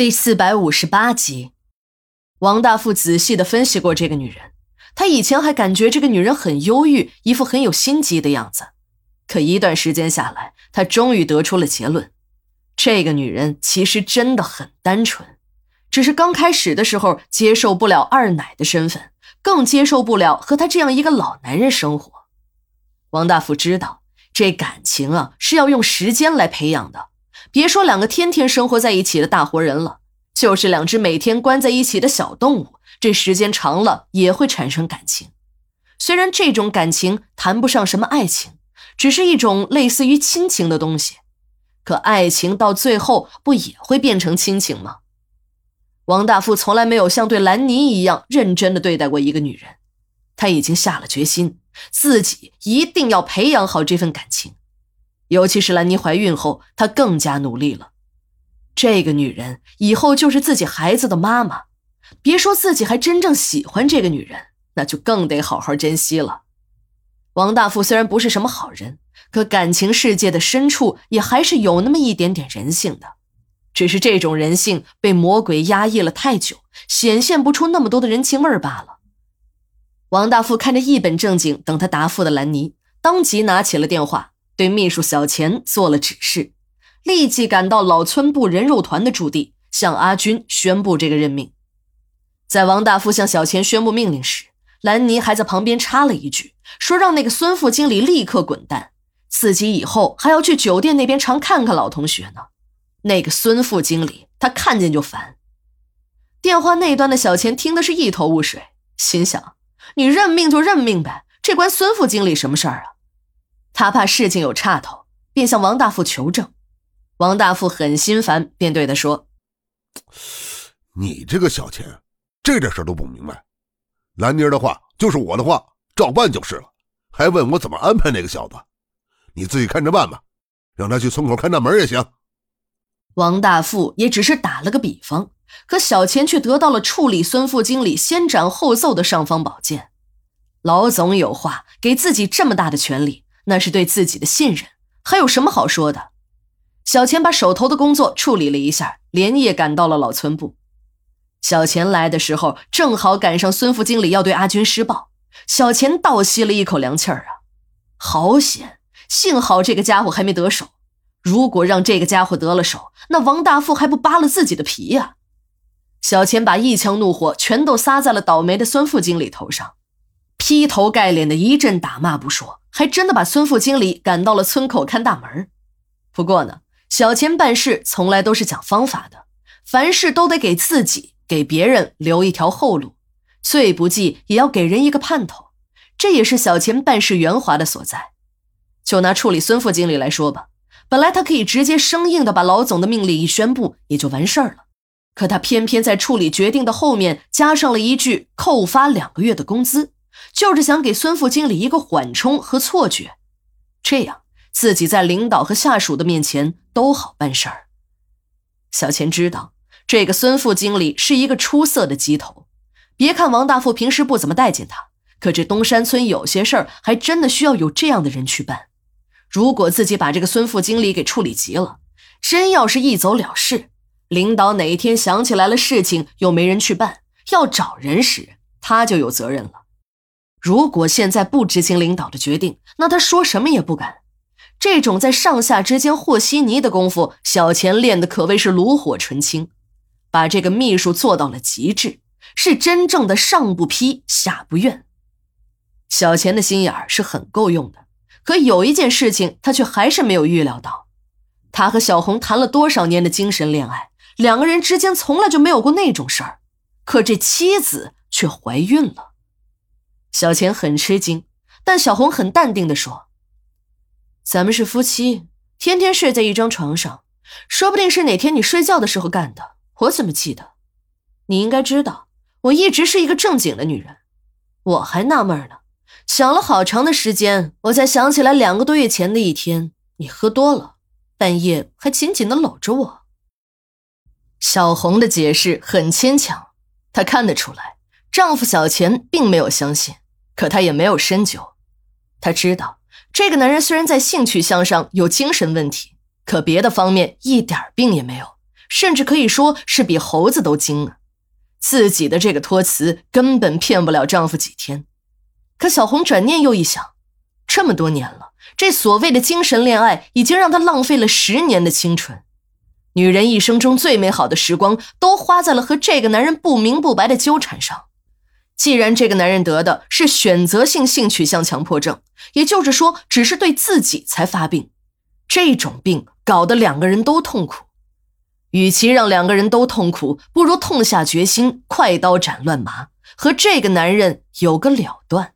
第四百五十八集，王大富仔细的分析过这个女人。他以前还感觉这个女人很忧郁，一副很有心机的样子。可一段时间下来，他终于得出了结论：这个女人其实真的很单纯，只是刚开始的时候接受不了二奶的身份，更接受不了和他这样一个老男人生活。王大富知道，这感情啊是要用时间来培养的。别说两个天天生活在一起的大活人了，就是两只每天关在一起的小动物，这时间长了也会产生感情。虽然这种感情谈不上什么爱情，只是一种类似于亲情的东西，可爱情到最后不也会变成亲情吗？王大富从来没有像对兰妮一样认真的对待过一个女人，他已经下了决心，自己一定要培养好这份感情。尤其是兰妮怀孕后，她更加努力了。这个女人以后就是自己孩子的妈妈，别说自己还真正喜欢这个女人，那就更得好好珍惜了。王大富虽然不是什么好人，可感情世界的深处也还是有那么一点点人性的，只是这种人性被魔鬼压抑了太久，显现不出那么多的人情味罢了。王大富看着一本正经等他答复的兰妮，当即拿起了电话。对秘书小钱做了指示，立即赶到老村部人肉团的驻地，向阿军宣布这个任命。在王大富向小钱宣布命令时，兰妮还在旁边插了一句，说让那个孙副经理立刻滚蛋，自己以后还要去酒店那边常看看老同学呢。那个孙副经理，他看见就烦。电话那端的小钱听的是一头雾水，心想：你任命就任命呗，这关孙副经理什么事儿啊？他怕事情有岔头，便向王大富求证。王大富很心烦，便对他说：“你这个小钱，这点事都不明白。兰妮儿的话就是我的话，照办就是了。还问我怎么安排那个小子，你自己看着办吧。让他去村口看大门也行。”王大富也只是打了个比方，可小钱却得到了处理孙副经理先斩后奏的尚方宝剑。老总有话，给自己这么大的权利。那是对自己的信任，还有什么好说的？小钱把手头的工作处理了一下，连夜赶到了老村部。小钱来的时候，正好赶上孙副经理要对阿军施暴。小钱倒吸了一口凉气儿啊！好险，幸好这个家伙还没得手。如果让这个家伙得了手，那王大富还不扒了自己的皮呀？小钱把一腔怒火全都撒在了倒霉的孙副经理头上。劈头盖脸的一阵打骂不说，还真的把孙副经理赶到了村口看大门。不过呢，小钱办事从来都是讲方法的，凡事都得给自己、给别人留一条后路，最不济也要给人一个盼头。这也是小钱办事圆滑的所在。就拿处理孙副经理来说吧，本来他可以直接生硬的把老总的命令一宣布，也就完事儿了。可他偏偏在处理决定的后面加上了一句扣发两个月的工资。就是想给孙副经理一个缓冲和错觉，这样自己在领导和下属的面前都好办事儿。小钱知道这个孙副经理是一个出色的鸡头，别看王大富平时不怎么待见他，可这东山村有些事儿还真的需要有这样的人去办。如果自己把这个孙副经理给处理急了，真要是一走了事，领导哪一天想起来了事情又没人去办，要找人时他就有责任了。如果现在不执行领导的决定，那他说什么也不敢。这种在上下之间和稀泥的功夫，小钱练的可谓是炉火纯青，把这个秘书做到了极致，是真正的上不批下不怨。小钱的心眼儿是很够用的，可有一件事情他却还是没有预料到：他和小红谈了多少年的精神恋爱，两个人之间从来就没有过那种事儿，可这妻子却怀孕了。小钱很吃惊，但小红很淡定地说：“咱们是夫妻，天天睡在一张床上，说不定是哪天你睡觉的时候干的，我怎么记得？你应该知道，我一直是一个正经的女人。我还纳闷呢，想了好长的时间，我才想起来两个多月前的一天，你喝多了，半夜还紧紧地搂着我。”小红的解释很牵强，她看得出来，丈夫小钱并没有相信。可她也没有深究，她知道这个男人虽然在性取向上有精神问题，可别的方面一点病也没有，甚至可以说是比猴子都精啊！自己的这个托词根本骗不了丈夫几天。可小红转念又一想，这么多年了，这所谓的精神恋爱已经让她浪费了十年的青春。女人一生中最美好的时光都花在了和这个男人不明不白的纠缠上。既然这个男人得的是选择性性取向强迫症，也就是说，只是对自己才发病，这种病搞得两个人都痛苦。与其让两个人都痛苦，不如痛下决心，快刀斩乱麻，和这个男人有个了断。